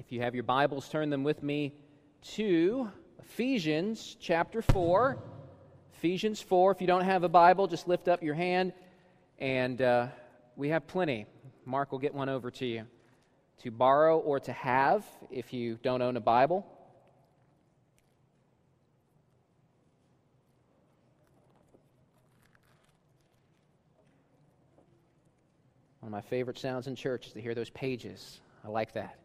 If you have your Bibles, turn them with me to Ephesians chapter 4. Ephesians 4. If you don't have a Bible, just lift up your hand, and uh, we have plenty. Mark will get one over to you to borrow or to have if you don't own a Bible. One of my favorite sounds in church is to hear those pages. I like that.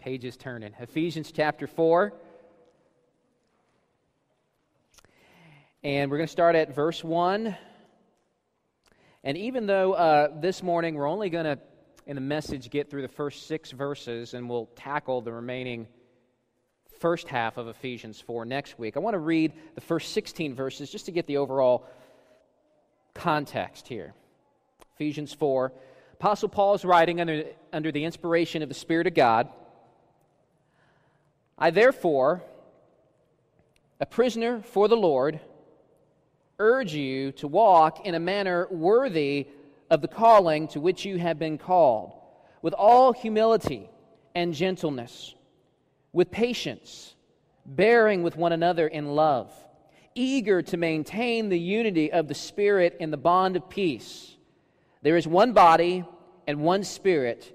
Pages turning. Ephesians chapter 4. And we're going to start at verse 1. And even though uh, this morning we're only going to, in the message, get through the first six verses and we'll tackle the remaining first half of Ephesians 4 next week, I want to read the first 16 verses just to get the overall context here. Ephesians 4. Apostle Paul is writing under, under the inspiration of the Spirit of God. I therefore, a prisoner for the Lord, urge you to walk in a manner worthy of the calling to which you have been called, with all humility and gentleness, with patience, bearing with one another in love, eager to maintain the unity of the Spirit in the bond of peace. There is one body and one Spirit,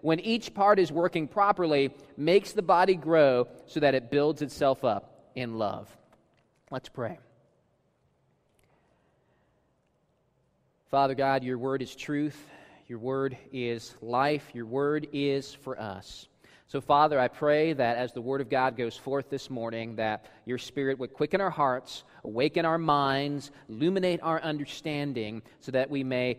when each part is working properly, makes the body grow so that it builds itself up in love. Let's pray. Father God, your word is truth. Your word is life. Your word is for us. So, Father, I pray that as the word of God goes forth this morning, that your spirit would quicken our hearts, awaken our minds, illuminate our understanding, so that we may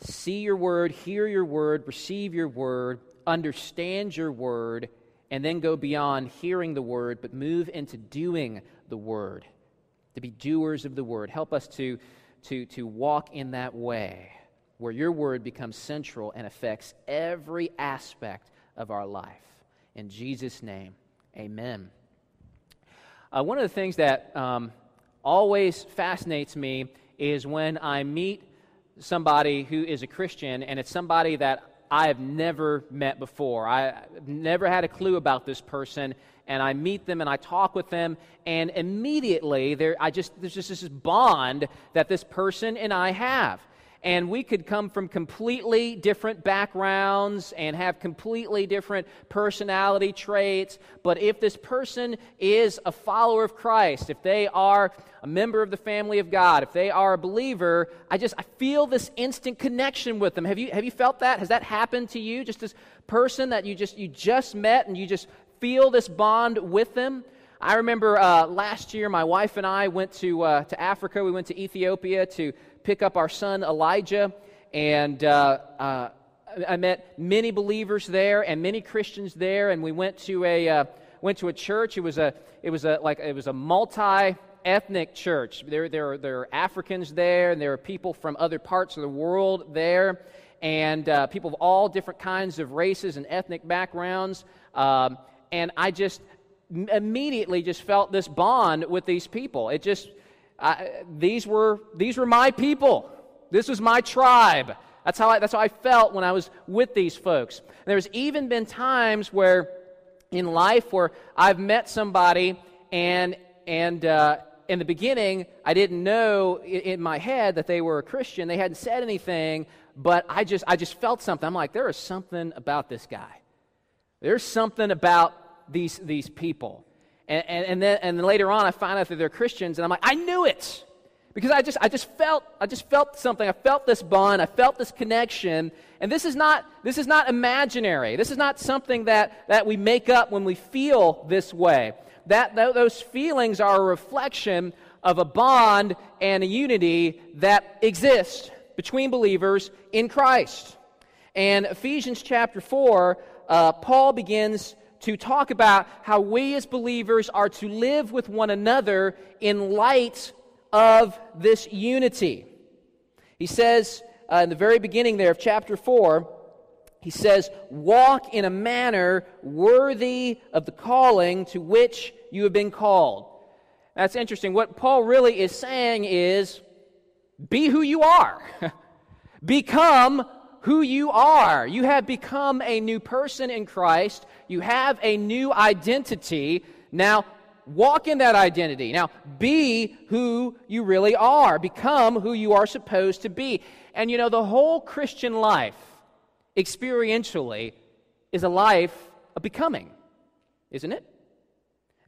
see your word, hear your word, receive your word, understand your word, and then go beyond hearing the word, but move into doing the word, to be doers of the word. Help us to, to, to walk in that way where your word becomes central and affects every aspect of our life. In Jesus' name, amen. Uh, one of the things that um, always fascinates me is when I meet somebody who is a Christian, and it's somebody that I have never met before. I've never had a clue about this person, and I meet them and I talk with them, and immediately there, I just, there's just this bond that this person and I have and we could come from completely different backgrounds and have completely different personality traits. But if this person is a follower of Christ, if they are a member of the family of God, if they are a believer, I just I feel this instant connection with them. Have you have you felt that? Has that happened to you? Just this person that you just you just met and you just feel this bond with them? I remember uh, last year, my wife and I went to, uh, to Africa. We went to Ethiopia to pick up our son Elijah, and uh, uh, I met many believers there and many Christians there, and we went to a uh, went to a church. It was a it was a like it was a multi ethnic church. There there there are Africans there, and there are people from other parts of the world there, and uh, people of all different kinds of races and ethnic backgrounds. Um, and I just immediately just felt this bond with these people. It just I, these, were, these were my people. This was my tribe. That's how I, that's how I felt when I was with these folks. And there's even been times where in life where I've met somebody and, and uh, in the beginning, I didn't know in my head that they were a Christian. They hadn't said anything, but I just, I just felt something. I'm like, there is something about this guy. There's something about these, these people. And, and, and, then, and then later on, I find out that they're Christians, and I'm like, I knew it because I just, I just felt I just felt something. I felt this bond. I felt this connection. And this is not this is not imaginary. This is not something that, that we make up when we feel this way. That those feelings are a reflection of a bond and a unity that exists between believers in Christ. And Ephesians chapter four, uh, Paul begins to talk about how we as believers are to live with one another in light of this unity. He says uh, in the very beginning there of chapter 4, he says, Walk in a manner worthy of the calling to which you have been called. That's interesting. What Paul really is saying is be who you are, become who you are. You have become a new person in Christ, you have a new identity. Now, walk in that identity. Now, be who you really are, become who you are supposed to be. And you know, the whole Christian life, experientially, is a life of becoming, isn't it?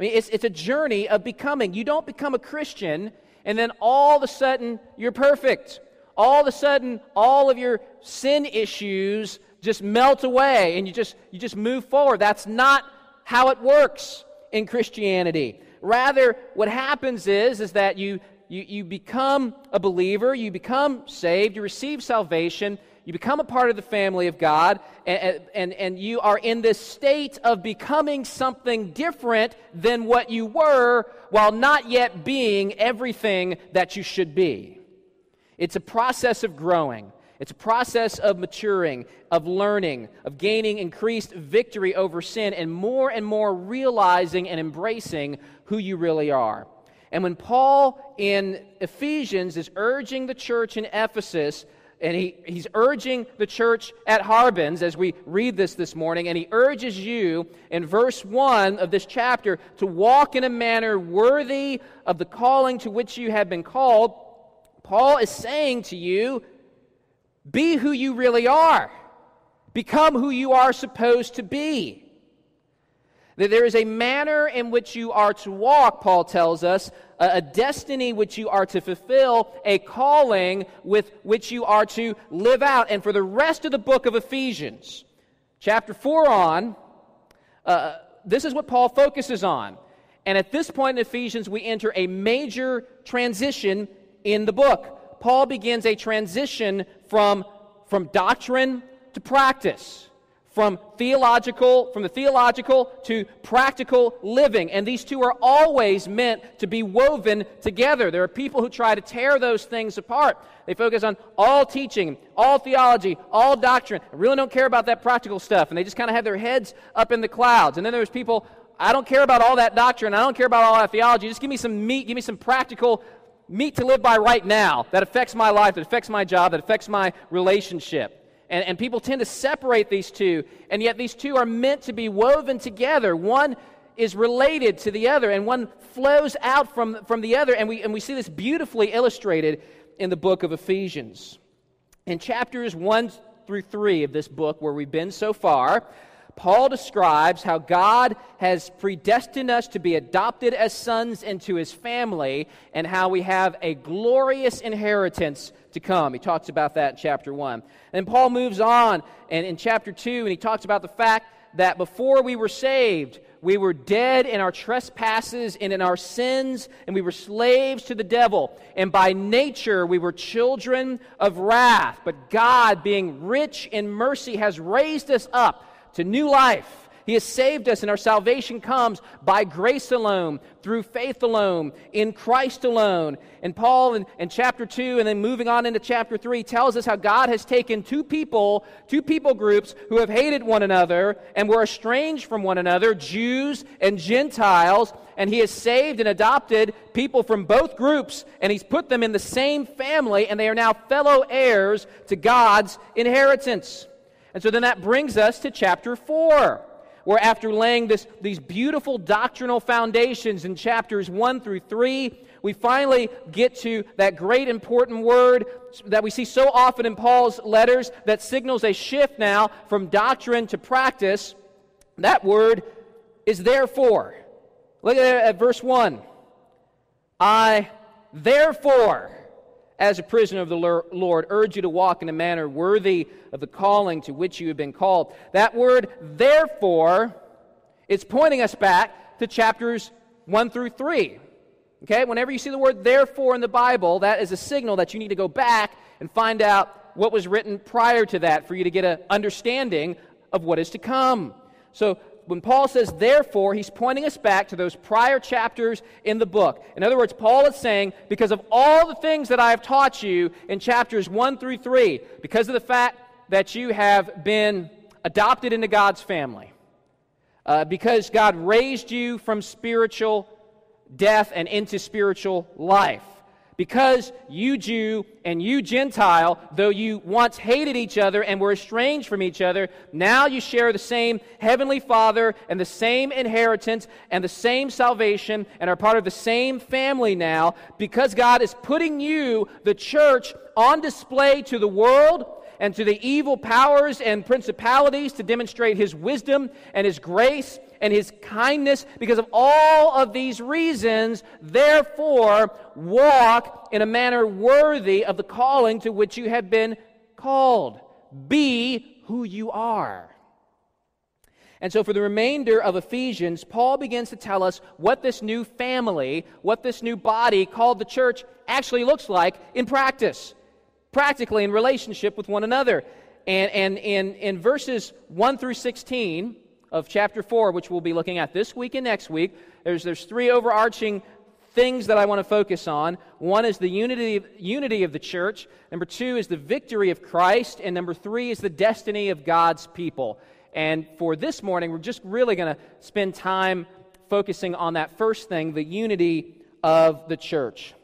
I mean, it's, it's a journey of becoming. You don't become a Christian and then all of a sudden you're perfect. All of a sudden, all of your sin issues just melt away and you just, you just move forward. That's not how it works in Christianity. Rather, what happens is, is that you, you, you become a believer, you become saved, you receive salvation, you become a part of the family of God, and, and, and you are in this state of becoming something different than what you were while not yet being everything that you should be. It's a process of growing. It's a process of maturing, of learning, of gaining increased victory over sin, and more and more realizing and embracing who you really are. And when Paul in Ephesians is urging the church in Ephesus, and he, he's urging the church at Harbins as we read this this morning, and he urges you in verse 1 of this chapter to walk in a manner worthy of the calling to which you have been called. Paul is saying to you, be who you really are. Become who you are supposed to be. That there is a manner in which you are to walk, Paul tells us, a, destiny which you are to fulfill, a calling with which you are to live out. And for the rest of the book of Ephesians, chapter 4 on, uh, this is what Paul focuses on. And at this point in Ephesians, we enter a major transition in the book. Paul begins a transition from, from doctrine to practice, from theological, from the theological to practical living. And these two are always meant to be woven together. There are people who try to tear those things apart. They focus on all teaching, all theology, all doctrine, and really don't care about that practical stuff. And they just kind of have their heads up in the clouds. And then there's people I don't care about all that doctrine. I don't care about all that theology. Just give me some meat. Give me some practical meat to live by right now that affects my life, that affects my job, that affects my relationship. And, and people tend to separate these two, and yet these two are meant to be woven together. One is related to the other, and one flows out from, from the other. And we, and we see this beautifully illustrated in the book of Ephesians. In chapters 1 through 3 of this book, where we've been so far, Paul describes how God has predestined us to be adopted as sons into his family and how we have a glorious inheritance to come. He talks about that in chapter 1. And Paul moves on and in chapter 2 and he talks about the fact that before we were saved, we were dead in our trespasses and in our sins, and we were slaves to the devil. And by nature, we were children of wrath. But God, being rich in mercy, has raised us up to new life. He has saved us, and our salvation comes by grace alone, through faith alone, in Christ alone. And Paul, in, in chapter 2, and then moving on into chapter 3, tells us how God has taken two people, two people groups who have hated one another and were estranged from one another, Jews and Gentiles, and He has saved and adopted people from both groups, and He's put them in the same family, and they are now fellow heirs to God's inheritance. And so then that brings us to chapter 4, where after laying this, these beautiful doctrinal foundations in chapters 1 through 3, we finally get to that great important word that we see so often in Paul's letters that signals a shift now from doctrine to practice. That word is therefore. Look at, at verse 1. I, therefore, as a prisoner of the Lord, urge you to walk in a manner worthy of the calling to which you have been called. That word, therefore, is pointing us back to chapters 1 through 3. Okay? Whenever you see the word therefore in the Bible, that is a signal that you need to go back and find out what was written prior to that for you to get an understanding of what is to come. So when Paul says therefore, he's pointing us back to those prior chapters in the book. In other words, Paul is saying, because of all the things that I have taught you in chapters 1 through 3, because of the fact that you have been adopted into God's family, uh, because God raised you from spiritual death and into spiritual life, because you Jew and you Gentile, though you once hated each other and were estranged from each other, now you share the same heavenly Father and the same inheritance and the same salvation and are part of the same family now. Because God is putting you, the church, on display to the world and to the evil powers and principalities to demonstrate his wisdom and his grace and his kindness. Because of all of these reasons, therefore, walk in a manner worthy of the calling to which you have been called. Be who you are. And so, for the remainder of Ephesians, Paul begins to tell us what this new family, what this new body called the church actually looks like in practice practically in relationship with one another. And, and in, in verses 1 through 16 of chapter 4, which we'll be looking at this week and next week, there's, there's three overarching things that I want to focus on. One is the unity, unity of the church. Number two is the victory of Christ. And number three is the destiny of God's people. And for this morning, we're just really going to spend time focusing on that first thing, the unity of the church.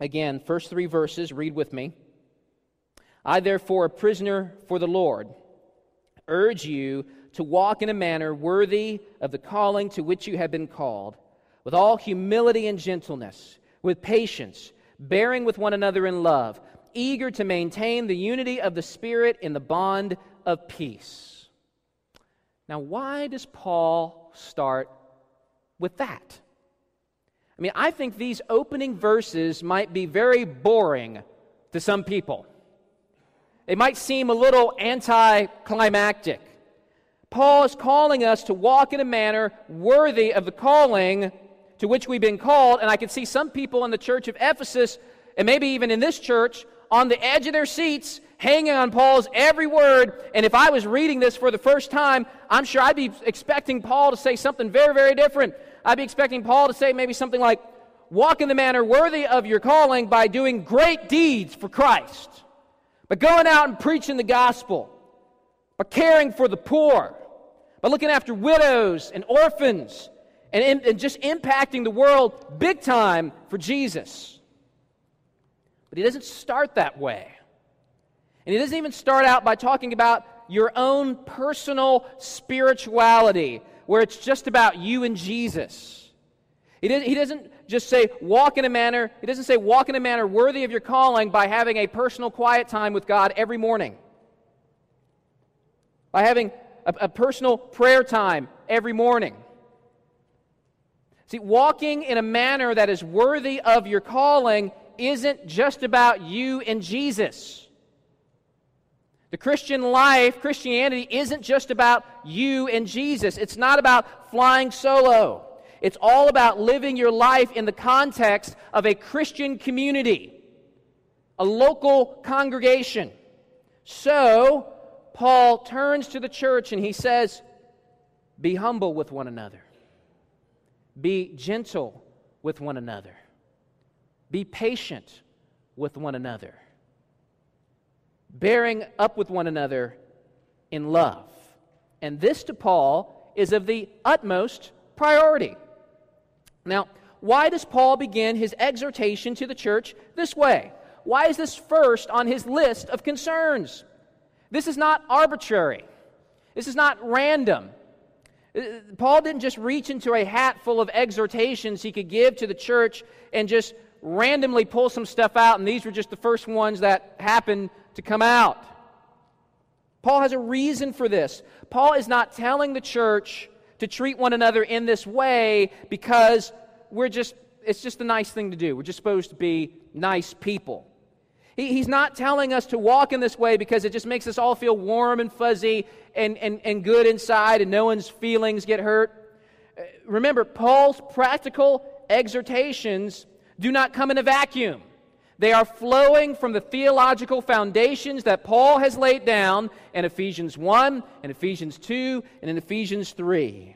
Again, first three verses, read with me. I, therefore, a prisoner for the Lord, urge you to walk in a manner worthy of the calling to which you have been called, with all humility and gentleness, with patience, bearing with one another in love, eager to maintain the unity of the Spirit in the bond of peace. Now, why does Paul start with that? I mean, I think these opening verses might be very boring to some people. They might seem a little anticlimactic. Paul is calling us to walk in a manner worthy of the calling to which we've been called. And I can see some people in the church of Ephesus, and maybe even in this church, on the edge of their seats, hanging on Paul's every word. And if I was reading this for the first time, I'm sure I'd be expecting Paul to say something very, very different. I'd be expecting Paul to say maybe something like, Walk in the manner worthy of your calling by doing great deeds for Christ by going out and preaching the gospel, by caring for the poor, by looking after widows and orphans, and, and just impacting the world big time for Jesus. But he doesn't start that way. And he doesn't even start out by talking about your own personal spirituality, where it's just about you and Jesus. He, he doesn't just say walk in a manner, he doesn't say walk in a manner worthy of your calling by having a personal quiet time with God every morning. By having a, a personal prayer time every morning. See, walking in a manner that is worthy of your calling isn't just about you and Jesus. The Christian life, Christianity, isn't just about you and Jesus. It's not about flying solo. It's all about living your life in the context of a Christian community, a local congregation. So, Paul turns to the church and he says, Be humble with one another. Be gentle with one another. Be patient with one another. Bearing up with one another in love. And this to Paul is of the utmost priority. Now, why does Paul begin his exhortation to the church this way? Why is this first on his list of concerns? This is not arbitrary. This is not random. Uh, Paul didn't just reach into a hat full of exhortations he could give to the church and just randomly pull some stuff out, and these were just the first ones that happened to come out. Paul has a reason for this. Paul is not telling the church to treat one another in this way because we're just, it's just a nice thing to do. We're just supposed to be nice people. He, he's not telling us to walk in this way because it just makes us all feel warm and fuzzy and, and, and good inside and no one's feelings get hurt. Uh, remember, Paul's practical exhortations do not come in a vacuum. They are flowing from the theological foundations that Paul has laid down in Ephesians 1 and Ephesians 2 and in Ephesians 3.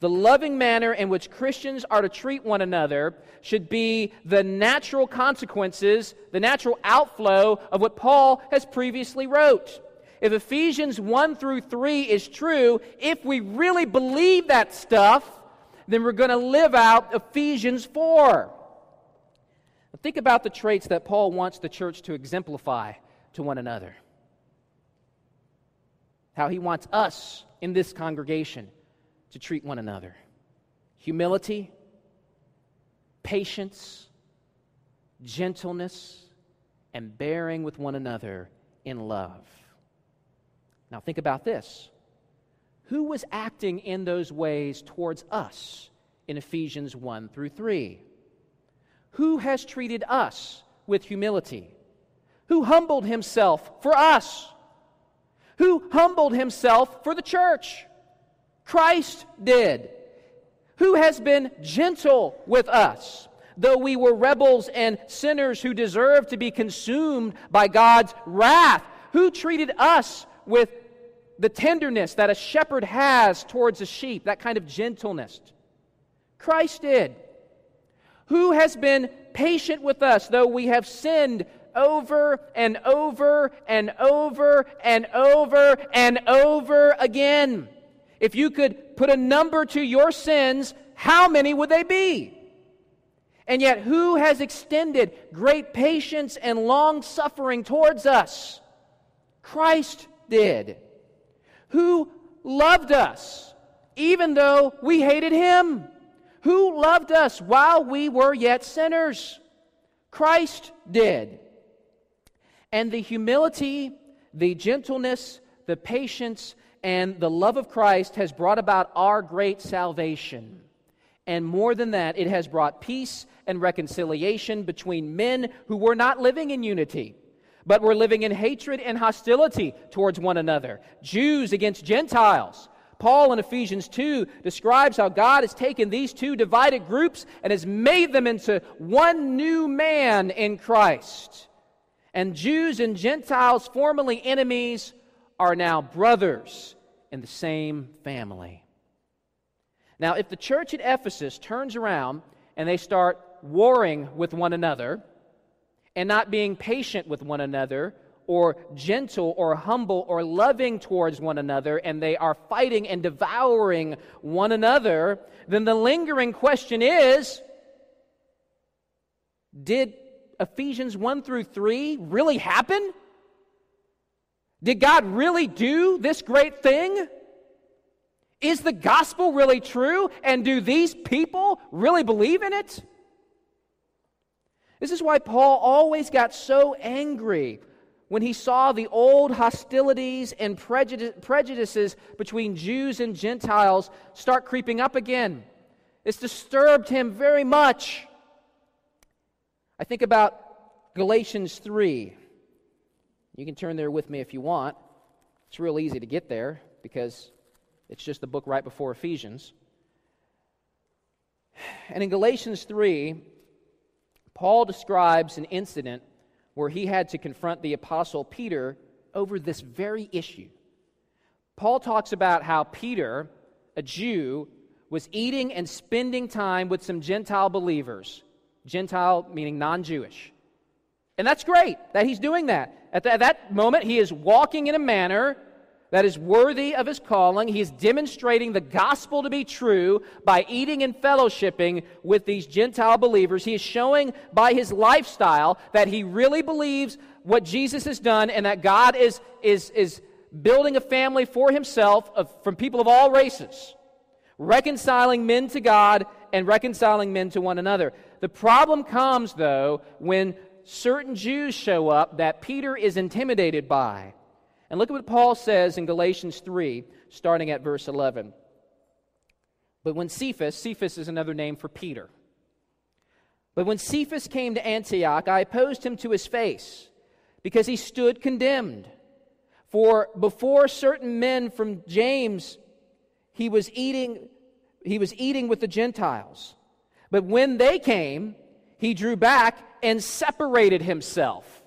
The loving manner in which Christians are to treat one another should be the natural consequences, the natural outflow of what Paul has previously wrote. If Ephesians 1 through 3 is true, if we really believe that stuff, then we're going to live out Ephesians 4. Think about the traits that Paul wants the church to exemplify to one another. How he wants us in this congregation to treat one another humility, patience, gentleness, and bearing with one another in love. Now, think about this. Who was acting in those ways towards us in Ephesians 1 through 3? Who has treated us with humility? Who humbled himself for us? Who humbled himself for the church? Christ did. Who has been gentle with us? Though we were rebels and sinners who deserved to be consumed by God's wrath, who treated us with the tenderness that a shepherd has towards a sheep, that kind of gentleness? Christ did. Who has been patient with us, though we have sinned over and over and over and over and over again? If you could put a number to your sins, how many would they be? And yet, who has extended great patience and long suffering towards us? Christ did. Who loved us even though we hated him? Who loved us while we were yet sinners? Christ did. And the humility, the gentleness, the patience, and the love of Christ has brought about our great salvation. And more than that, it has brought peace and reconciliation between men who were not living in unity, but were living in hatred and hostility towards one another, Jews against Gentiles, Paul in Ephesians 2 describes how God has taken these two divided groups and has made them into one new man in Christ. And Jews and Gentiles, formerly enemies, are now brothers in the same family. Now, if the church at Ephesus turns around and they start warring with one another and not being patient with one another, or gentle or humble or loving towards one another and they are fighting and devouring one another, then the lingering question is did Ephesians 1 through 3 really happen? Did God really do this great thing? Is the gospel really true? And do these people really believe in it? This is why Paul always got so angry when he saw the old hostilities and prejudices between Jews and Gentiles start creeping up again. It's disturbed him very much. I think about Galatians 3. You can turn there with me if you want. It's real easy to get there because it's just the book right before Ephesians. And in Galatians 3, Paul describes an incident where he had to confront the apostle Peter over this very issue. Paul talks about how Peter a Jew, was eating and spending time with some Gentile believers. Gentile meaning non Jewish. And that's great that he's doing that. At, at, that moment, he is walking in a manner that is worthy of his calling. He is demonstrating the gospel to be true by eating and fellowshipping with these Gentile believers. He is showing by his lifestyle that he really believes what Jesus has done and that God is, is, is building a family for himself of, from people of all races, reconciling men to God and reconciling men to one another. The problem comes, though, when certain Jews show up that Peter is intimidated by. And look at what Paul says in Galatians 3, starting at verse 11. But when Cephas, Cephas is another name for Peter. But when Cephas came to Antioch, I opposed him to his face, because he stood condemned. For before certain men from James, he was eating, he was eating with the Gentiles. But when they came, he drew back and separated himself,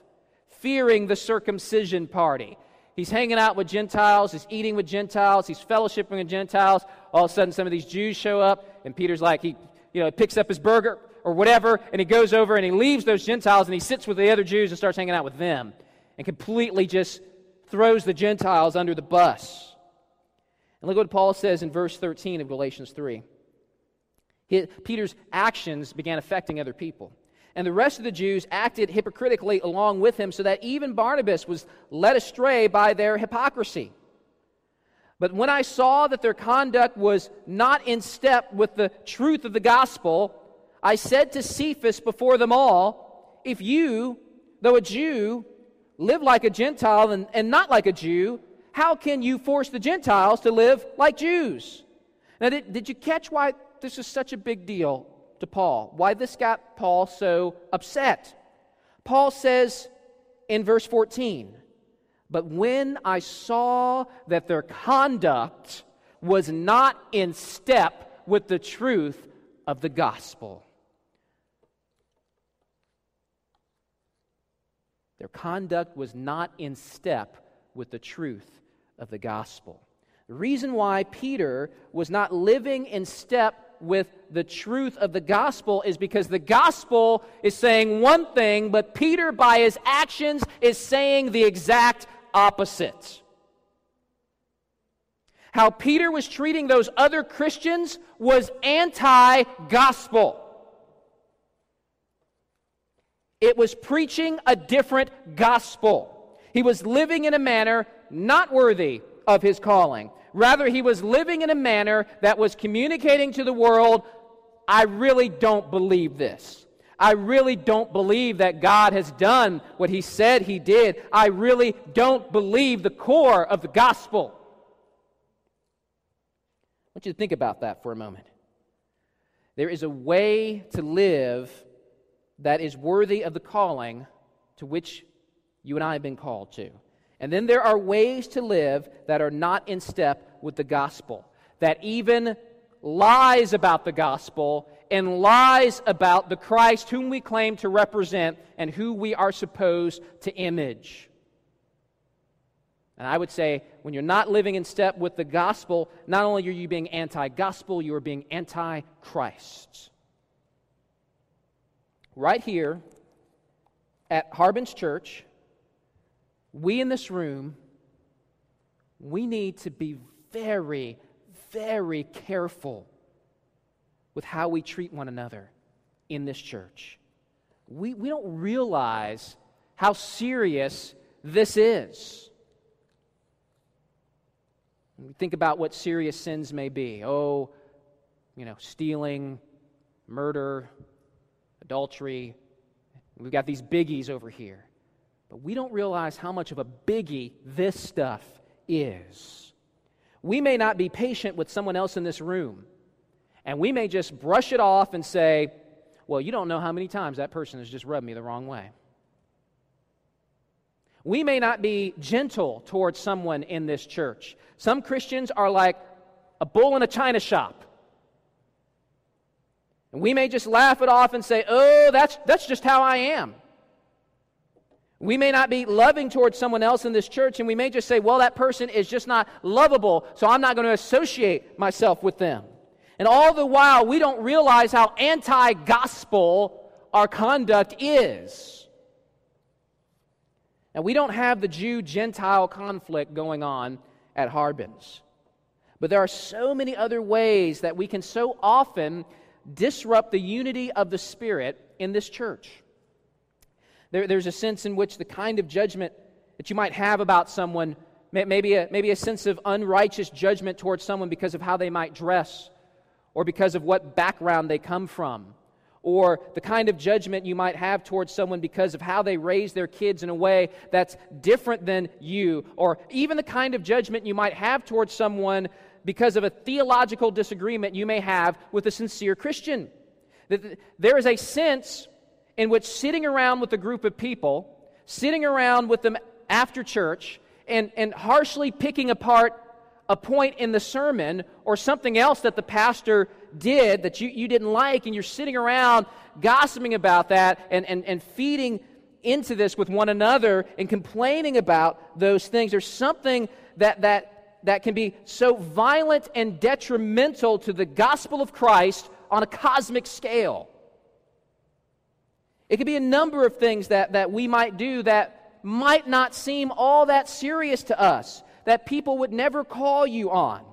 fearing the circumcision party. He's hanging out with Gentiles, he's eating with Gentiles, he's fellowshipping with Gentiles. All of a sudden, some of these Jews show up, and Peter's like, he you know, picks up his burger or whatever, and he goes over and he leaves those Gentiles and he sits with the other Jews and starts hanging out with them and completely just throws the Gentiles under the bus. And look what Paul says in verse 13 of Galatians 3. Peter's actions began affecting other people and the rest of the Jews acted hypocritically along with him, so that even Barnabas was led astray by their hypocrisy. But when I saw that their conduct was not in step with the truth of the gospel, I said to Cephas before them all, If you, though a Jew, live like a Gentile and, and not like a Jew, how can you force the Gentiles to live like Jews? Now, did, did you catch why this is such a big deal to Paul. Why this got Paul so upset? Paul says in verse 14, But when I saw that their conduct was not in step with the truth of the gospel, their conduct was not in step with the truth of the gospel. The reason why Peter was not living in step with the truth of the gospel is because the gospel is saying one thing, but Peter, by his actions, is saying the exact opposite. How Peter was treating those other Christians was anti gospel. It was preaching a different gospel. He was living in a manner not worthy of his calling. Rather, he was living in a manner that was communicating to the world, I really don't believe this. I really don't believe that God has done what he said he did. I really don't believe the core of the gospel. I want you to think about that for a moment. There is a way to live that is worthy of the calling to which you and I have been called to. And then there are ways to live that are not in step with the gospel, that even lies about the gospel and lies about the Christ whom we claim to represent and who we are supposed to image. And I would say, when you're not living in step with the gospel, not only are you being anti gospel, you are being anti Christ. Right here at Harbin's Church, we in this room, we need to be very, very careful with how we treat one another in this church. We, we don't realize how serious this is. We think about what serious sins may be. Oh, you know, stealing, murder, adultery. We've got these biggies over here. But we don't realize how much of a biggie this stuff is. We may not be patient with someone else in this room, and we may just brush it off and say, Well, you don't know how many times that person has just rubbed me the wrong way. We may not be gentle towards someone in this church. Some Christians are like a bull in a china shop. And we may just laugh it off and say, Oh, that's, that's just how I am. We may not be loving towards someone else in this church, and we may just say, well, that person is just not lovable, so I'm not going to associate myself with them. And all the while, we don't realize how anti gospel our conduct is. And we don't have the Jew Gentile conflict going on at Harbins. But there are so many other ways that we can so often disrupt the unity of the Spirit in this church. There, there's a sense in which the kind of judgment that you might have about someone, maybe a, maybe a sense of unrighteous judgment towards someone because of how they might dress, or because of what background they come from, or the kind of judgment you might have towards someone because of how they raise their kids in a way that's different than you, or even the kind of judgment you might have towards someone because of a theological disagreement you may have with a sincere Christian. There is a sense in which sitting around with a group of people, sitting around with them after church, and, and harshly picking apart a point in the sermon or something else that the pastor did that you, you didn't like, and you're sitting around gossiping about that and, and, and feeding into this with one another and complaining about those things. There's something that, that, that can be so violent and detrimental to the gospel of Christ on a cosmic scale. It could be a number of things that, that we might do that might not seem all that serious to us, that people would never call you on.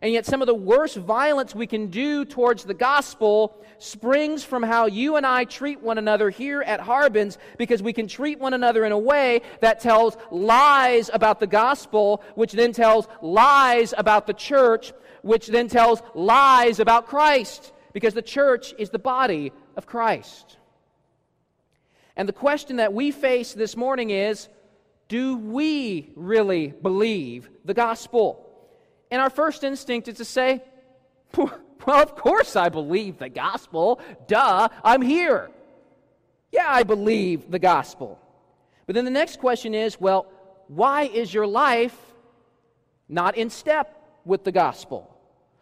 And yet, some of the worst violence we can do towards the gospel springs from how you and I treat one another here at Harbins, because we can treat one another in a way that tells lies about the gospel, which then tells lies about the church, which then tells lies about Christ, because the church is the body of Christ. And the question that we face this morning is do we really believe the gospel? And our first instinct is to say, well, of course I believe the gospel. Duh, I'm here. Yeah, I believe the gospel. But then the next question is, well, why is your life not in step with the gospel?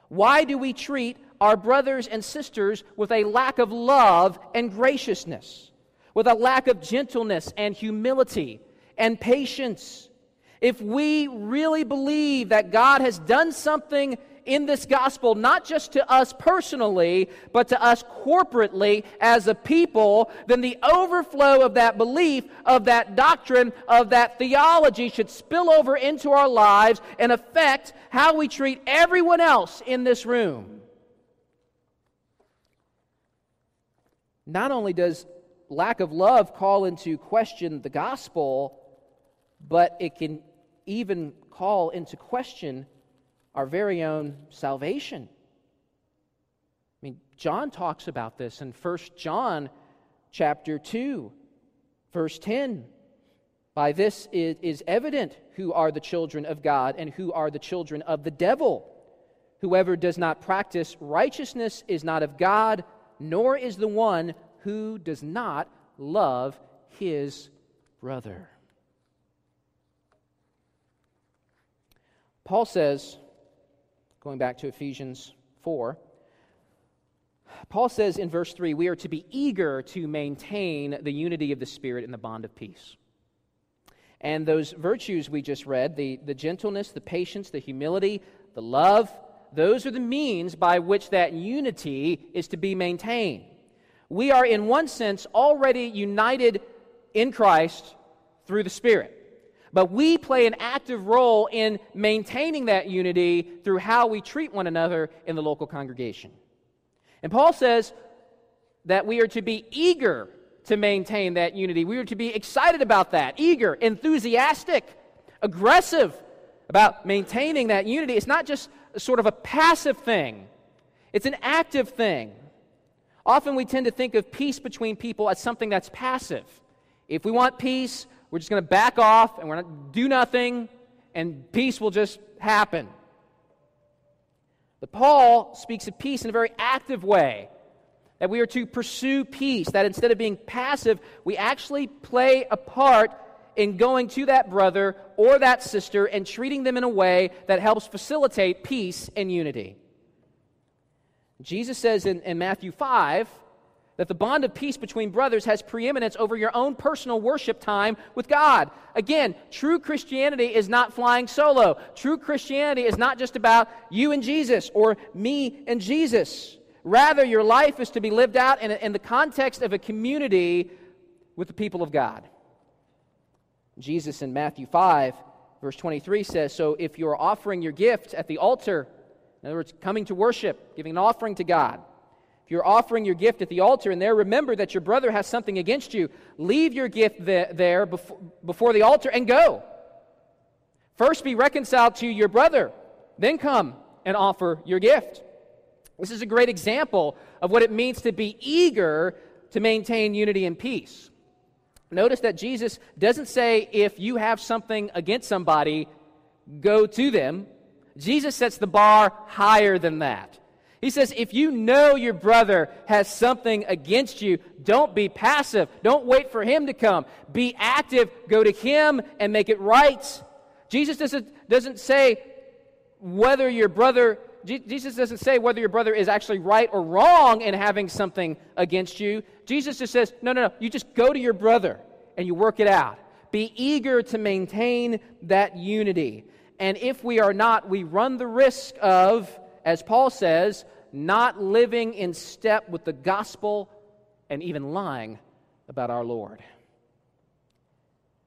Why do we treat our brothers and sisters with a lack of love and graciousness? With a lack of gentleness and humility and patience. If we really believe that God has done something in this gospel, not just to us personally, but to us corporately as a people, then the overflow of that belief, of that doctrine, of that theology should spill over into our lives and affect how we treat everyone else in this room. Not only does lack of love call into question the gospel, but it can even call into question our very own salvation. I mean, John talks about this in 1 John chapter 2, verse 10. By this it is evident who are the children of God and who are the children of the devil. Whoever does not practice righteousness is not of God, nor is the one who does not love his brother? Paul says, going back to Ephesians 4, Paul says in verse 3 we are to be eager to maintain the unity of the Spirit in the bond of peace. And those virtues we just read the, the gentleness, the patience, the humility, the love those are the means by which that unity is to be maintained we are, in one sense, already united in Christ through the Spirit. But we play an active role in maintaining that unity through how we treat one another in the local congregation. And Paul says that we are to be eager to maintain that unity. We are to be excited about that, eager, enthusiastic, aggressive about maintaining that unity. It's not just sort of a passive thing, it's an active thing. Often we tend to think of peace between people as something that's passive. If we want peace, we're just going to back off and we're going to do nothing, and peace will just happen. But Paul speaks of peace in a very active way. That we are to pursue peace, that instead of being passive, we actually play a part in going to that brother or that sister and treating them in a way that helps facilitate peace and unity. Jesus says in, in Matthew 5 that the bond of peace between brothers has preeminence over your own personal worship time with God. Again, true Christianity is not flying solo. True Christianity is not just about you and Jesus or me and Jesus. Rather, your life is to be lived out in, in the context of a community with the people of God. Jesus in Matthew 5, verse 23 says So if you're offering your gift at the altar, in other words, coming to worship, giving an offering to God, if you're offering your gift at the altar and there remember that your brother has something against you, leave your gift there before the altar and go. First be reconciled to your brother, then come and offer your gift. This is a great example of what it means to be eager to maintain unity and peace. Notice that Jesus doesn't say, if you have something against somebody, go to them. Jesus sets the bar higher than that. He says, if you know your brother has something against you, don't be passive. Don't wait for him to come. Be active. Go to him and make it right. Jesus doesn't, doesn't say whether your brother, Jesus doesn't say whether your brother is actually right or wrong in having something against you. Jesus just says, no, no, no. You just go to your brother and you work it out. Be eager to maintain that unity. And if we are not, we run the risk of as Paul says, not living in step with the gospel and even lying about our Lord.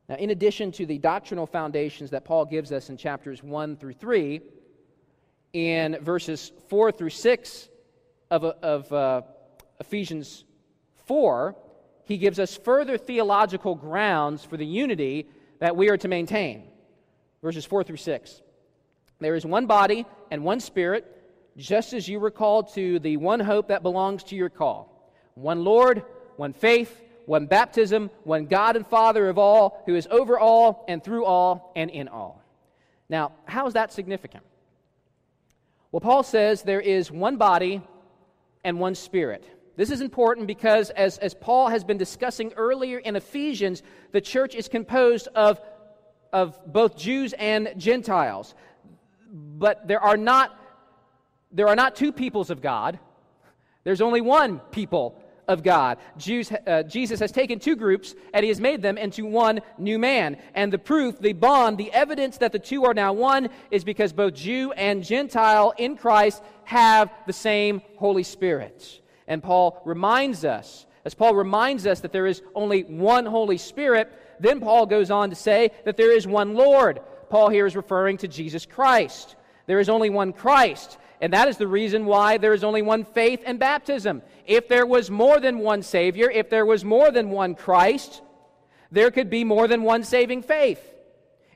Now, in addition to the doctrinal foundations that Paul gives us in chapters 1 through 3, in verses 4 through 6 of, of uh, Ephesians 4, he gives us further theological grounds for the unity that we are to maintain. Verses 4 through 6. There is one body and one spirit just as you were called to the one hope that belongs to your call one Lord, one faith, one baptism, one God and Father of all, who is over all and through all and in all. Now, how is that significant? Well, Paul says there is one body and one spirit. This is important because, as, as Paul has been discussing earlier in Ephesians, the church is composed of, of both Jews and Gentiles. But there are not there are not two peoples of God, there's only one people of God. Jews, uh, Jesus has taken two groups and he has made them into one new man. And the proof, the bond, the evidence that the two are now one is because both Jew and Gentile in Christ have the same Holy Spirit. And Paul reminds us, as Paul reminds us that there is only one Holy Spirit, then Paul goes on to say that there is one Lord. Paul here is referring to Jesus Christ. There is only one Christ. And that is the reason why there is only one faith and baptism. If there was more than one Savior, if there was more than one Christ, there could be more than one saving faith.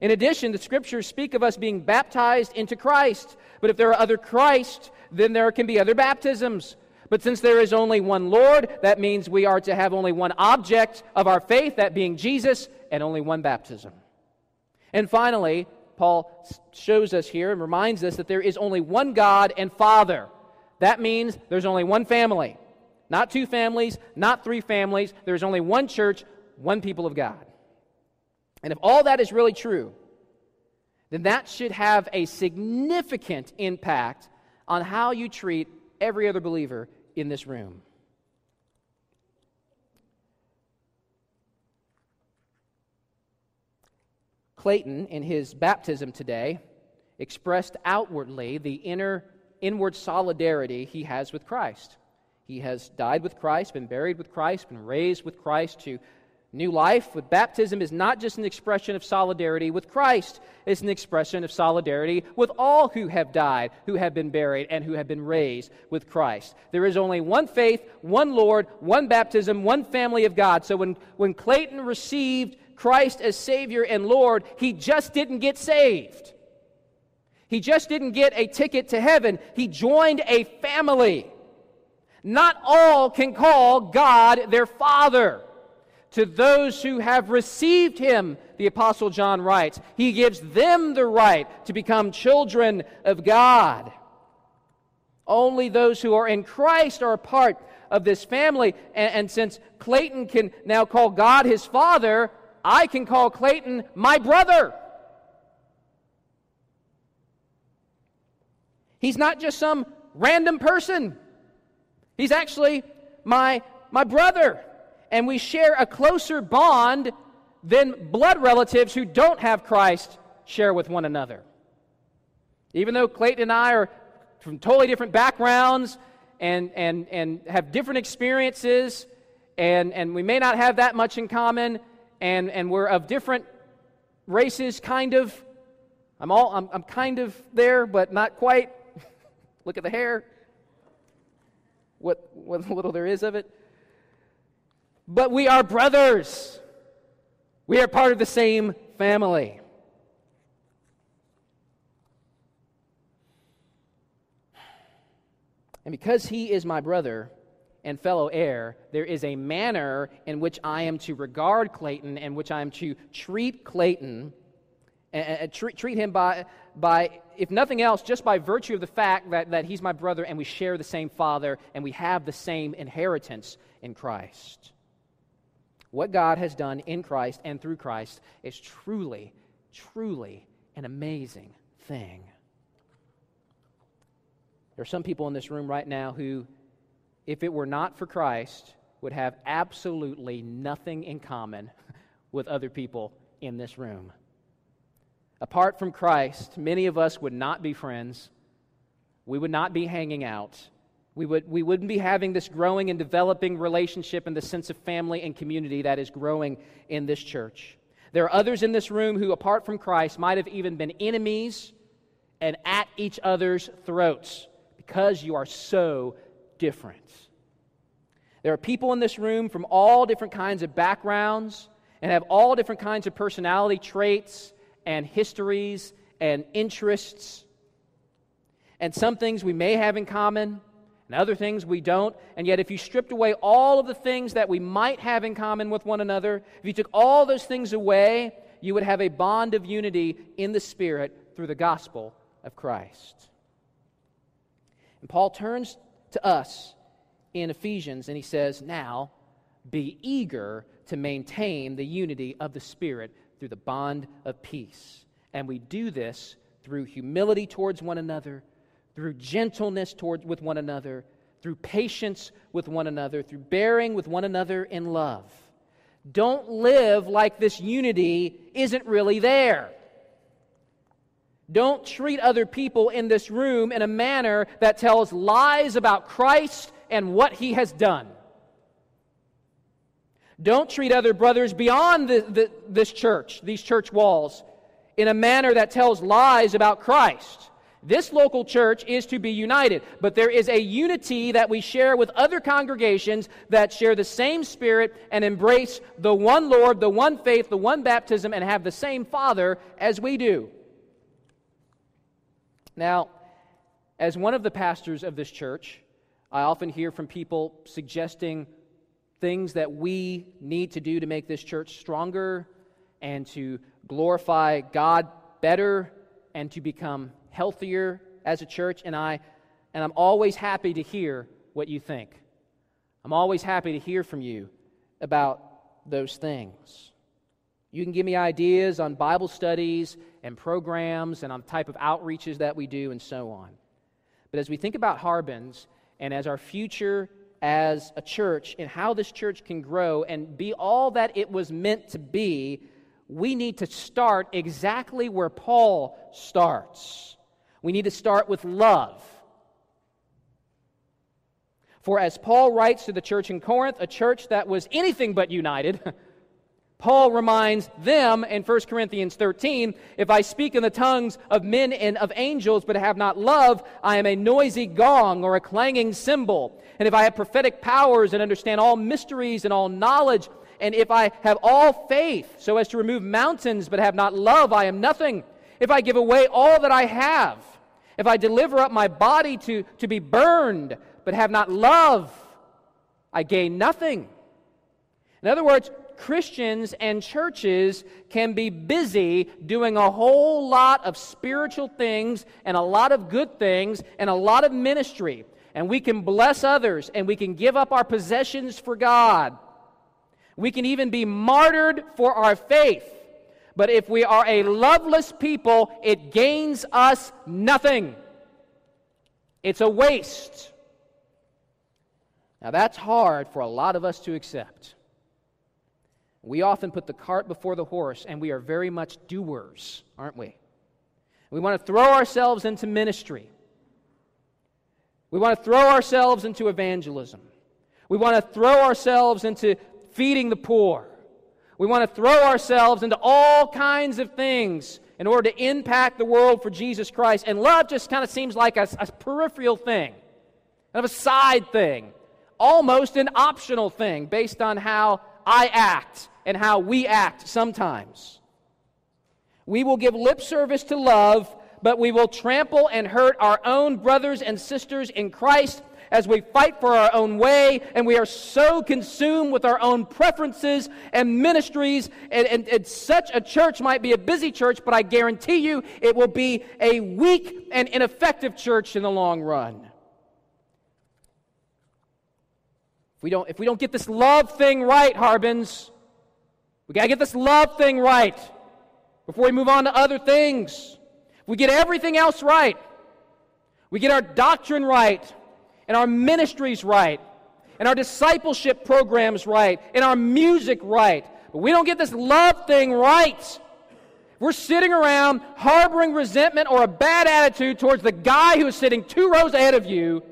In addition, the scriptures speak of us being baptized into Christ. But if there are other Christ, then there can be other baptisms. But since there is only one Lord, that means we are to have only one object of our faith, that being Jesus, and only one baptism. And finally, Paul shows us here and reminds us that there is only one God and Father. That means there's only one family. Not two families, not three families. There's only one church, one people of God. And if all that is really true, then that should have a significant impact on how you treat every other believer in this room. Clayton, in his baptism today, expressed outwardly the inner, inward solidarity he has with Christ. He has died with Christ, been buried with Christ, been raised with Christ to new life. With baptism is not just an expression of solidarity with Christ, it's an expression of solidarity with all who have died, who have been buried, and who have been raised with Christ. There is only one faith, one Lord, one baptism, one family of God. So when, when Clayton received Christ as Savior and Lord, he just didn't get saved. He just didn't get a ticket to heaven. He joined a family. Not all can call God their Father. To those who have received Him, the Apostle John writes, He gives them the right to become children of God. Only those who are in Christ are a part of this family. And, and since Clayton can now call God his Father, I can call Clayton my brother. He's not just some random person. He's actually my, my brother. And we share a closer bond than blood relatives who don't have Christ share with one another. Even though Clayton and I are from totally different backgrounds and, and, and have different experiences, and, and we may not have that much in common, and, and we're of different races, kind of. I'm, all, I'm, I'm kind of there, but not quite. Look at the hair. What, what little there is of it. But we are brothers. We are part of the same family. And because he is my brother and fellow heir, there is a manner in which I am to regard Clayton and which I am to treat Clayton treat, treat him by, by, if nothing else, just by virtue of the fact that, that he's my brother and we share the same father and we have the same inheritance in Christ. What God has done in Christ and through Christ is truly, truly an amazing thing. There are some people in this room right now who, if it were not for Christ, would have absolutely nothing in common with other people in this room. Apart from Christ, many of us would not be friends. We would not be hanging out. We, would, we wouldn't be having this growing and developing relationship and the sense of family and community that is growing in this church. There are others in this room who, apart from Christ, might have even been enemies and at each other's throats because you are so different. There are people in this room from all different kinds of backgrounds and have all different kinds of personality traits and histories and interests. And some things we may have in common, and other things we don't. And yet, if you stripped away all of the things that we might have in common with one another, if you took all those things away, you would have a bond of unity in the Spirit through the gospel of Christ. And Paul turns to us in Ephesians and he says, Now be eager to maintain the unity of the Spirit through the bond of peace. And we do this through humility towards one another, through gentleness towards with one another, through patience with one another, through bearing with one another in love. Don't live like this unity isn't really there. Don't treat other people in this room in a manner that tells lies about Christ and what he has done. Don't treat other brothers beyond the, the, this church, these church walls, in a manner that tells lies about Christ. This local church is to be united, but there is a unity that we share with other congregations that share the same spirit and embrace the one Lord, the one faith, the one baptism, and have the same Father as we do. Now, as one of the pastors of this church, I often hear from people suggesting things that we need to do to make this church stronger and to glorify God better and to become healthier as a church and I and I'm always happy to hear what you think. I'm always happy to hear from you about those things. You can give me ideas on Bible studies and programs and on type of outreaches that we do and so on. But as we think about Harbins and as our future as a church and how this church can grow and be all that it was meant to be, we need to start exactly where Paul starts. We need to start with love. For as Paul writes to the church in Corinth, a church that was anything but united, Paul reminds them in 1 Corinthians 13 if I speak in the tongues of men and of angels but have not love, I am a noisy gong or a clanging cymbal. And if I have prophetic powers and understand all mysteries and all knowledge, and if I have all faith so as to remove mountains but have not love, I am nothing. If I give away all that I have, if I deliver up my body to, to be burned but have not love, I gain nothing. In other words, Christians and churches can be busy doing a whole lot of spiritual things and a lot of good things and a lot of ministry. And we can bless others and we can give up our possessions for God. We can even be martyred for our faith. But if we are a loveless people, it gains us nothing. It's a waste. Now, that's hard for a lot of us to accept. We often put the cart before the horse, and we are very much doers, aren't we? We want to throw ourselves into ministry. We want to throw ourselves into evangelism. We want to throw ourselves into feeding the poor. We want to throw ourselves into all kinds of things in order to impact the world for Jesus Christ. And love just kind of seems like a, a peripheral thing, kind of a side thing, almost an optional thing based on how I act and how we act sometimes. We will give lip service to love, but we will trample and hurt our own brothers and sisters in Christ as we fight for our own way, and we are so consumed with our own preferences and ministries. And, and, and, such a church might be a busy church, but I guarantee you it will be a weak and ineffective church in the long run. If we don't, if we don't get this love thing right, Harbins, we got to get this love thing right before we move on to other things. If we get everything else right, we get our doctrine right, and our ministries right, and our discipleship programs right, and our music right, but we don't get this love thing right. We're sitting around harboring resentment or a bad attitude towards the guy who is sitting two rows ahead of you.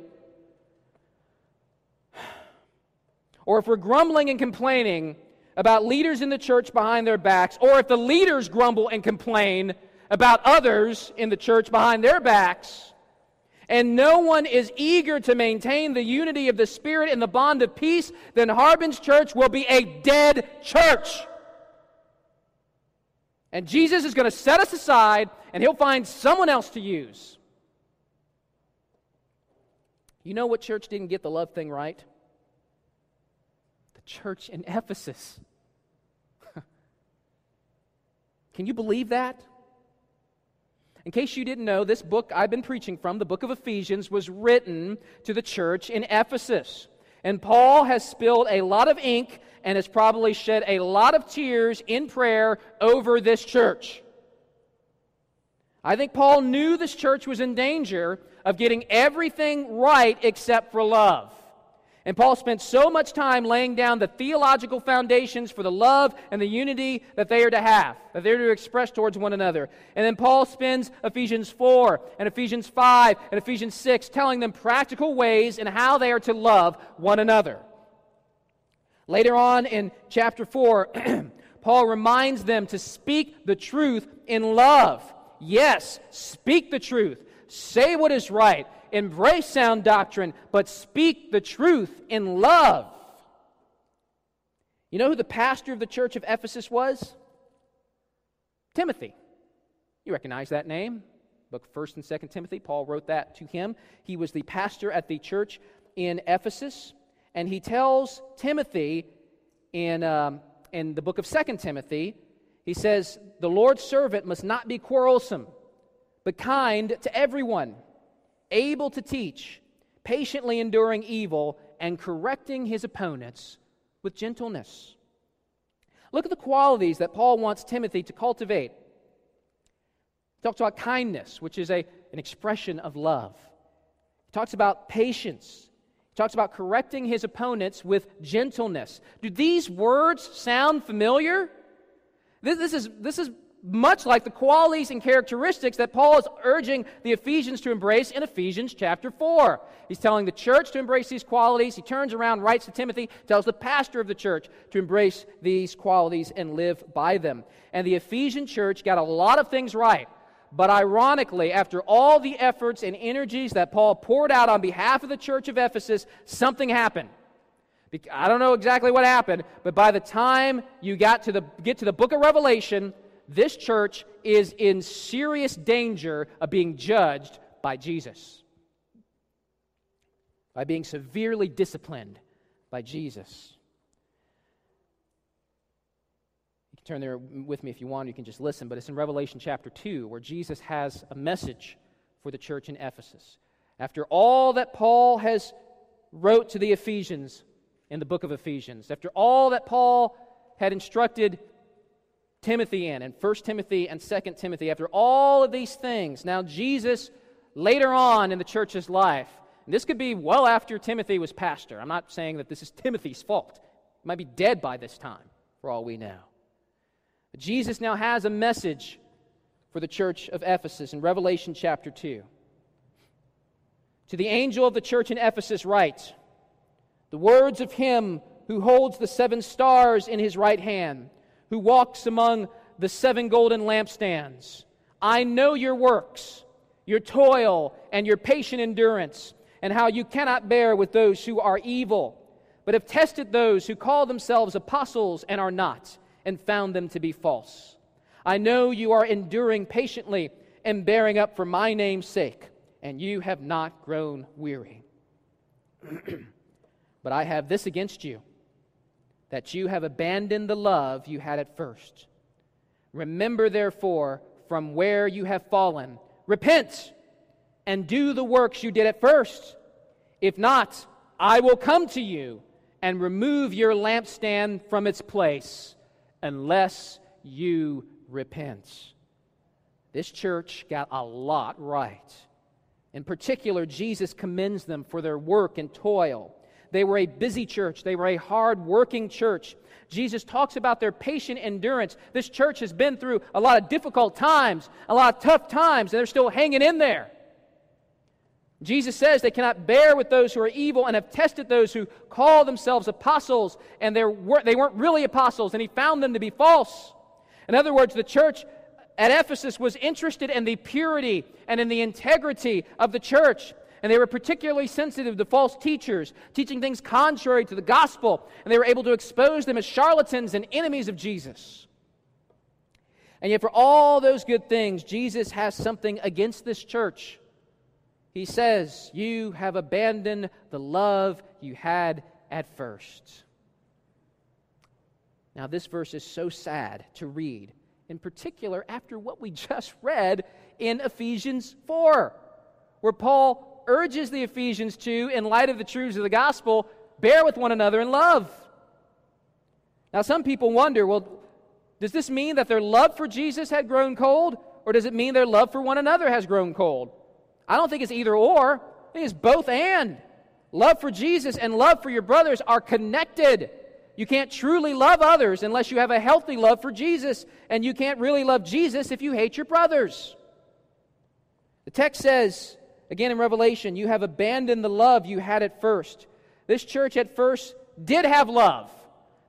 Or if we're grumbling and complaining about leaders in the church behind their backs, or if the leaders grumble and complain about others in the church behind their backs, and no one is eager to maintain the unity of the Spirit and the bond of peace, then Harbin's church will be a dead church. And Jesus is going to set us aside and he'll find someone else to use. You know what church didn't get the love thing right? The church in Ephesus. Can you believe that? In case you didn't know, this book I've been preaching from, the book of Ephesians, was written to the church in Ephesus. And Paul has spilled a lot of ink and has probably shed a lot of tears in prayer over this church. I think Paul knew this church was in danger of getting everything right except for love. And Paul spent so much time laying down the theological foundations for the love and the unity that they are to have, that they're to express towards one another. And then Paul spends Ephesians 4 and Ephesians 5 and Ephesians 6 telling them practical ways in how they are to love one another. Later on in chapter 4, Paul reminds them to speak the truth in love. Yes, speak the truth. Say what is right embrace sound doctrine, but speak the truth in love. You know who the pastor of the church of Ephesus was? Timothy. You recognize that name? Book 1st and 2nd Timothy. Paul wrote that to him. He was the pastor at the church in Ephesus. And he tells Timothy in, um, in the book of 2nd Timothy, he says, The Lord's servant must not be quarrelsome, but kind to everyone able to teach, patiently enduring evil, and correcting his opponents with gentleness. Look at the qualities that Paul wants Timothy to cultivate. He talks about kindness, which is a, an expression of love. He talks about patience. He talks about correcting his opponents with gentleness. Do these words sound familiar? This, this, is, this is much like the qualities and characteristics that Paul is urging the Ephesians to embrace in Ephesians chapter 4. He's telling the church to embrace these qualities. He turns around, writes to Timothy, tells the pastor of the church to embrace these qualities and live by them. And the Ephesian church got a lot of things right. But ironically, after all the efforts and energies that Paul poured out on behalf of the church of Ephesus, something happened. I don't know exactly what happened, but by the time you got to the, get to the book of Revelation, this church is in serious danger of being judged by Jesus, by being severely disciplined by Jesus. You can turn there with me if you want, you can just listen, but it's in Revelation chapter 2 where Jesus has a message for the church in Ephesus. After all that Paul has wrote to the Ephesians in the book of Ephesians, after all that Paul had instructed Timothy in, and 1 Timothy and 2 Timothy. After all of these things, now Jesus, later on in the church's life, this could be well after Timothy was pastor. I'm not saying that this is Timothy's fault. He might be dead by this time, for all we know. But Jesus now has a message for the church of Ephesus in Revelation chapter 2. To the angel of the church in Ephesus, write the words of him who holds the seven stars in his right hand, who walks among the seven golden lampstands. I know your works, your toil, and your patient endurance, and how you cannot bear with those who are evil, but have tested those who call themselves apostles and are not, and found them to be false. I know you are enduring patiently and bearing up for my name's sake, and you have not grown weary. but I have this against you that you have abandoned the love you had at first. Remember, therefore, from where you have fallen, repent and do the works you did at first. If not, I will come to you and remove your lampstand from its place unless you repent. This church got a lot right. In particular, Jesus commends them for their work and toil. They were a busy church, they were a hard working church. Jesus talks about their patient endurance. This church has been through a lot of difficult times, a lot of tough times, and they're still hanging in there. Jesus says they cannot bear with those who are evil and have tested those who call themselves apostles, and they weren't really apostles, and he found them to be false. In other words, the church at Ephesus was interested in the purity and in the integrity of the church. And they were particularly sensitive to false teachers, teaching things contrary to the gospel. And they were able to expose them as charlatans and enemies of Jesus. And yet, for all those good things, Jesus has something against this church. He says, You have abandoned the love you had at first. Now, this verse is so sad to read, in particular after what we just read in Ephesians 4, where Paul urges the Ephesians to, in light of the truths of the gospel, bear with one another in love. Now, some people wonder well, does this mean that their love for Jesus had grown cold, or does it mean their love for one another has grown cold? I don't think it's either or, I think it's both and. Love for Jesus and love for your brothers are connected. You can't truly love others unless you have a healthy love for Jesus, and you can't really love Jesus if you hate your brothers. The text says, again in Revelation, you have abandoned the love you had at first. This church at first did have love.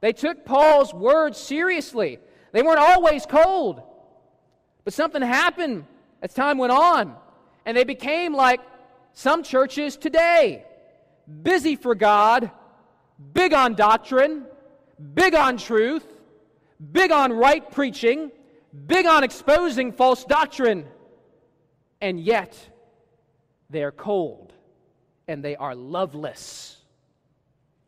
They took Paul's words seriously. They weren't always cold. But something happened as time went on, and they became like some churches today busy for God, big on doctrine, big on truth, big on right preaching, big on exposing false doctrine, and yet they are cold and they are loveless.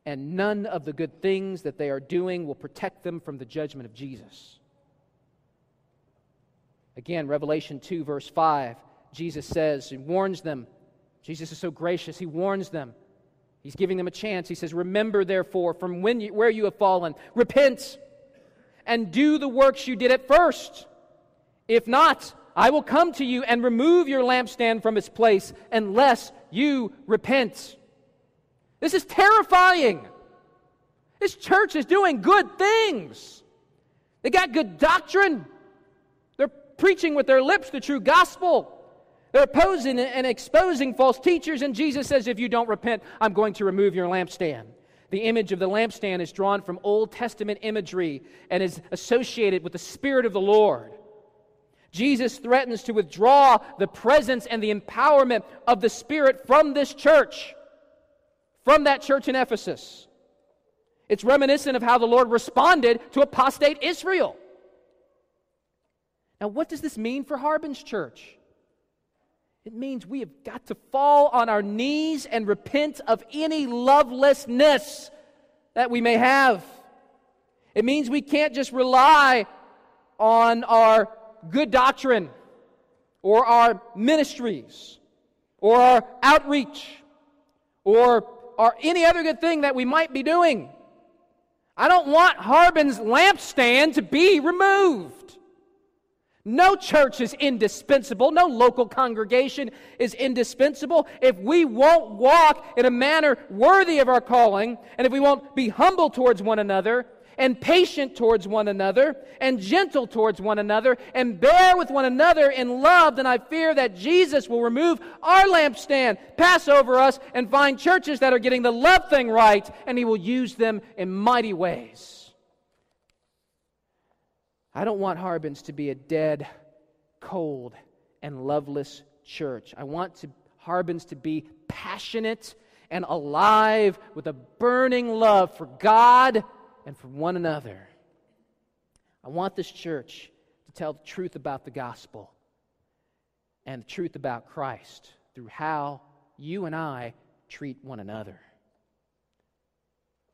And none of the good things that they are doing will protect them from the judgment of Jesus. Again, Revelation 2, verse 5, Jesus says, He warns them. Jesus is so gracious, He warns them He's giving them a chance. He says, Remember, therefore, from when you, where you have fallen, repent and do the works you did at first. If not, I will come to you and remove your lampstand from its place unless you repent. This is terrifying. This church is doing good things. They got good doctrine. They're preaching with their lips the true gospel. They're opposing and exposing false teachers, and Jesus says, If you don't repent, I'm going to remove your lampstand. The image of the lampstand is drawn from Old Testament imagery and is associated with the Spirit of the Lord. Jesus threatens to withdraw the presence and the empowerment of the Spirit from this church, from that church in Ephesus. It's reminiscent of how the Lord responded to apostate Israel. Now, what does this mean for Harbin's church? It means we have got to fall on our knees and repent of any lovelessness that we may have. It means we can't just rely on our good doctrine or our ministries or our outreach or, or any other good thing that we might be doing. I don't want Harbin's lampstand to be removed. No church is indispensable. No local congregation is indispensable. If we won't walk in a manner worthy of our calling, and if we won't be humble towards one another, and patient towards one another, and gentle towards one another, and bear with one another in love, then I fear that Jesus will remove our lampstand, pass over us, and find churches that are getting the love thing right, and He will use them in mighty ways. I don't want Harbins to be a dead, cold, and loveless church. I want to, Harbins to be passionate and alive with a burning love for God and for one another. I want this church to tell the truth about the gospel and the truth about Christ through how you and I treat one another.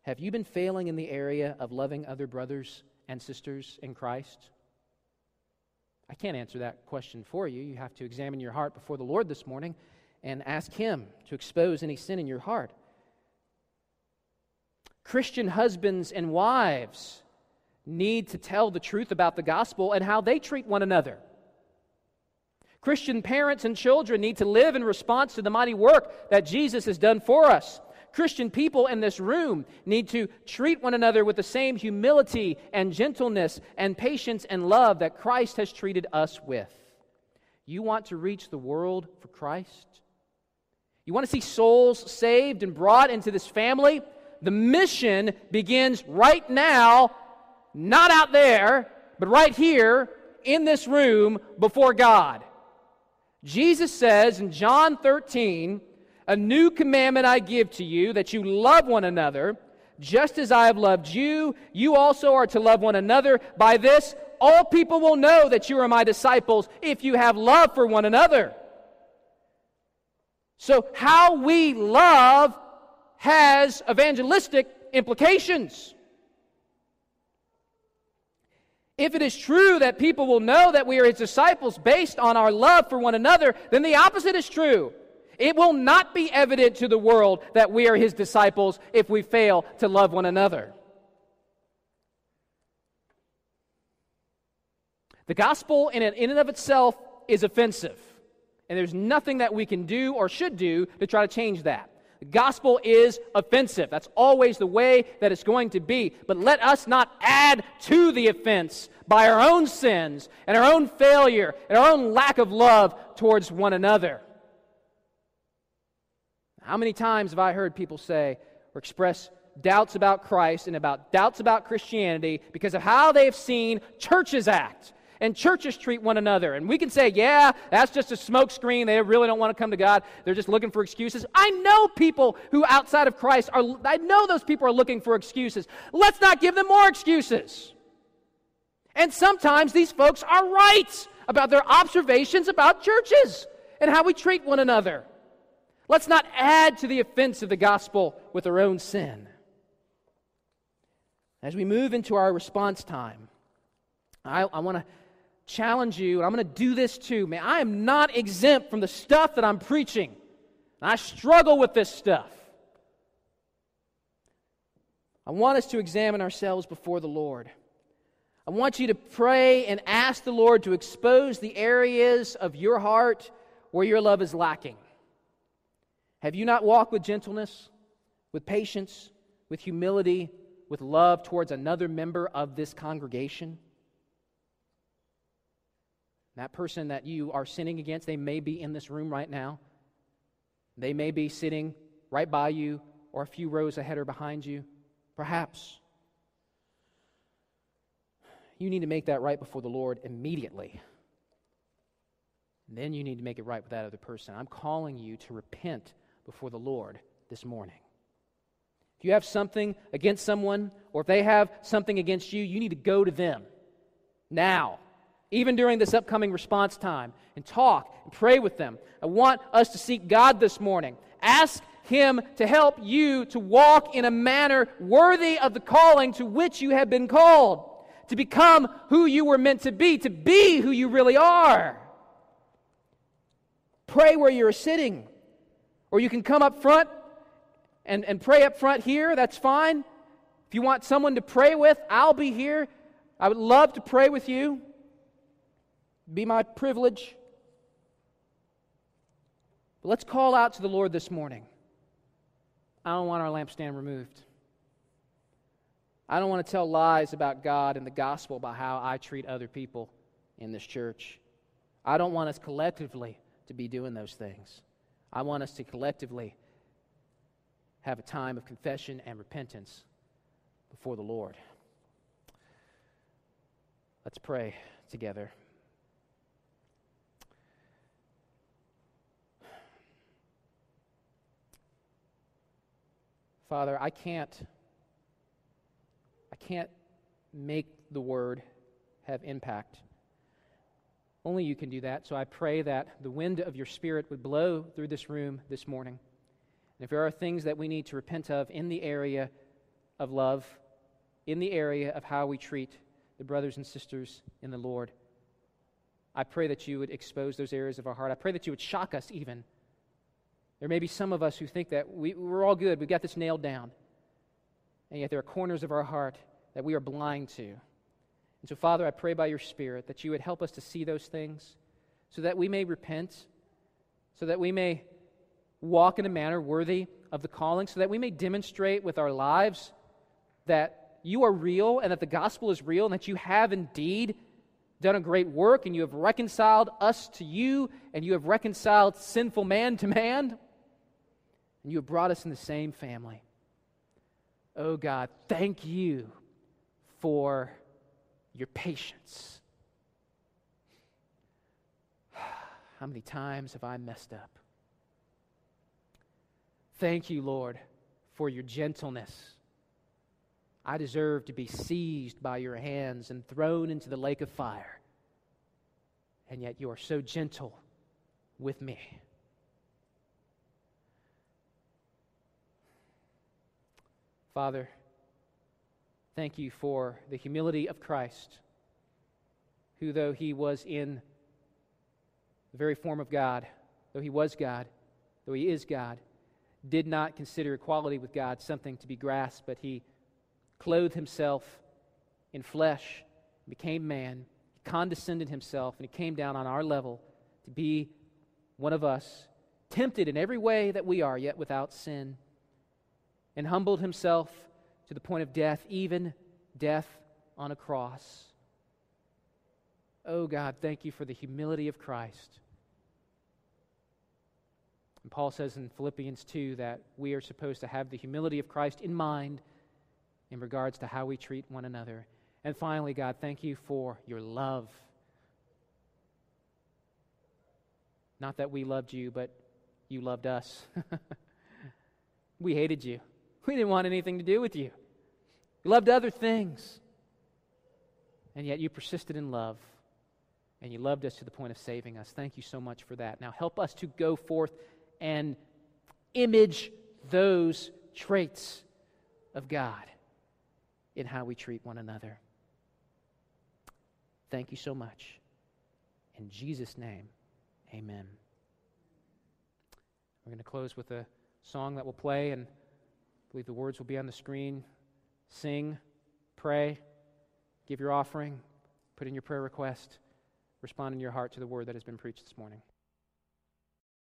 Have you been failing in the area of loving other brothers and sisters in Christ? I can't answer that question for you. You have to examine your heart before the Lord this morning and ask Him to expose any sin in your heart. Christian husbands and wives need to tell the truth about the gospel and how they treat one another. Christian parents and children need to live in response to the mighty work that Jesus has done for us. Christian people in this room need to treat one another with the same humility and gentleness and patience and love that Christ has treated us with. You want to reach the world for Christ? You want to see souls saved and brought into this family? The mission begins right now, not out there, but right here in this room before God. Jesus says in John 13, A new commandment I give to you, that you love one another. Just as I have loved you, you also are to love one another. By this, all people will know that you are my disciples if you have love for one another. So, how we love has evangelistic implications. If it is true that people will know that we are his disciples based on our love for one another, then the opposite is true. It will not be evident to the world that we are his disciples if we fail to love one another. The gospel, in and of itself, is offensive. And there's nothing that we can do or should do to try to change that. The gospel is offensive. That's always the way that it's going to be. But let us not add to the offense by our own sins and our own failure and our own lack of love towards one another. How many times have I heard people say or express doubts about Christ and about doubts about Christianity because of how they've seen churches act? And churches treat one another. And we can say, yeah, that's just a smokescreen. They really don't want to come to God. They're just looking for excuses. I know people who outside of Christ are, I know those people are looking for excuses. Let's not give them more excuses. And sometimes these folks are right about their observations about churches and how we treat one another. Let's not add to the offense of the gospel with our own sin. As we move into our response time, I, I want to challenge you, and I'm going to do this too. Man, I am not exempt from the stuff that I'm preaching. I struggle with this stuff. I want us to examine ourselves before the Lord. I want you to pray and ask the Lord to expose the areas of your heart where your love is lacking. Have you not walked with gentleness, with patience, with humility, with love towards another member of this congregation? That person that you are sinning against, they may be in this room right now. They may be sitting right by you or a few rows ahead or behind you. Perhaps. You need to make that right before the Lord immediately. And then you need to make it right with that other person. I'm calling you to repent before the Lord this morning. If you have something against someone, or if they have something against you, you need to go to them now even during this upcoming response time, and talk and pray with them. I want us to seek God this morning. Ask Him to help you to walk in a manner worthy of the calling to which you have been called, to become who you were meant to be, to be who you really are. Pray where you're sitting, or you can come up front and, and pray up front here. That's fine. If you want someone to pray with, I'll be here. I would love to pray with you. Be my privilege. But let's call out to the Lord this morning. I don't want our lampstand removed. I don't want to tell lies about God and the gospel about how I treat other people in this church. I don't want us collectively to be doing those things. I want us to collectively have a time of confession and repentance before the Lord. Let's pray together. Father, I can't I can't make the word have impact. Only you can do that. So I pray that the wind of your spirit would blow through this room this morning. And if there are things that we need to repent of in the area of love, in the area of how we treat the brothers and sisters in the Lord, I pray that you would expose those areas of our heart. I pray that you would shock us even. There may be some of us who think that we, we're all good, we've got this nailed down. And yet there are corners of our heart that we are blind to. And so, Father, I pray by your Spirit that you would help us to see those things so that we may repent, so that we may walk in a manner worthy of the calling, so that we may demonstrate with our lives that you are real and that the gospel is real and that you have indeed done a great work and you have reconciled us to you and you have reconciled sinful man to man and you have brought us in the same family. Oh God, thank you for your patience. How many times have I messed up? Thank you, Lord, for your gentleness. I deserve to be seized by your hands and thrown into the lake of fire. And yet you are so gentle with me. Father, thank you for the humility of Christ, who, though he was in the very form of God, though he was God, though he is God, did not consider equality with God something to be grasped, but he clothed himself in flesh, became man, he condescended himself, and he came down on our level to be one of us, tempted in every way that we are, yet without sin, and humbled himself to the point of death, even death on a cross. Oh God, thank you for the humility of Christ. And Paul says in Philippians 2 that we are supposed to have the humility of Christ in mind in regards to how we treat one another. And finally, God, thank you for your love. Not that we loved you, but you loved us. we hated you. We didn't want anything to do with you. We loved other things. And yet you persisted in love. And you loved us to the point of saving us. Thank you so much for that. Now help us to go forth and image those traits of God in how we treat one another. Thank you so much. In Jesus' name, amen. We're going to close with a song that we'll play, and Believe the words will be on the screen. Sing, pray, give your offering, put in your prayer request, respond in your heart to the word that has been preached this morning.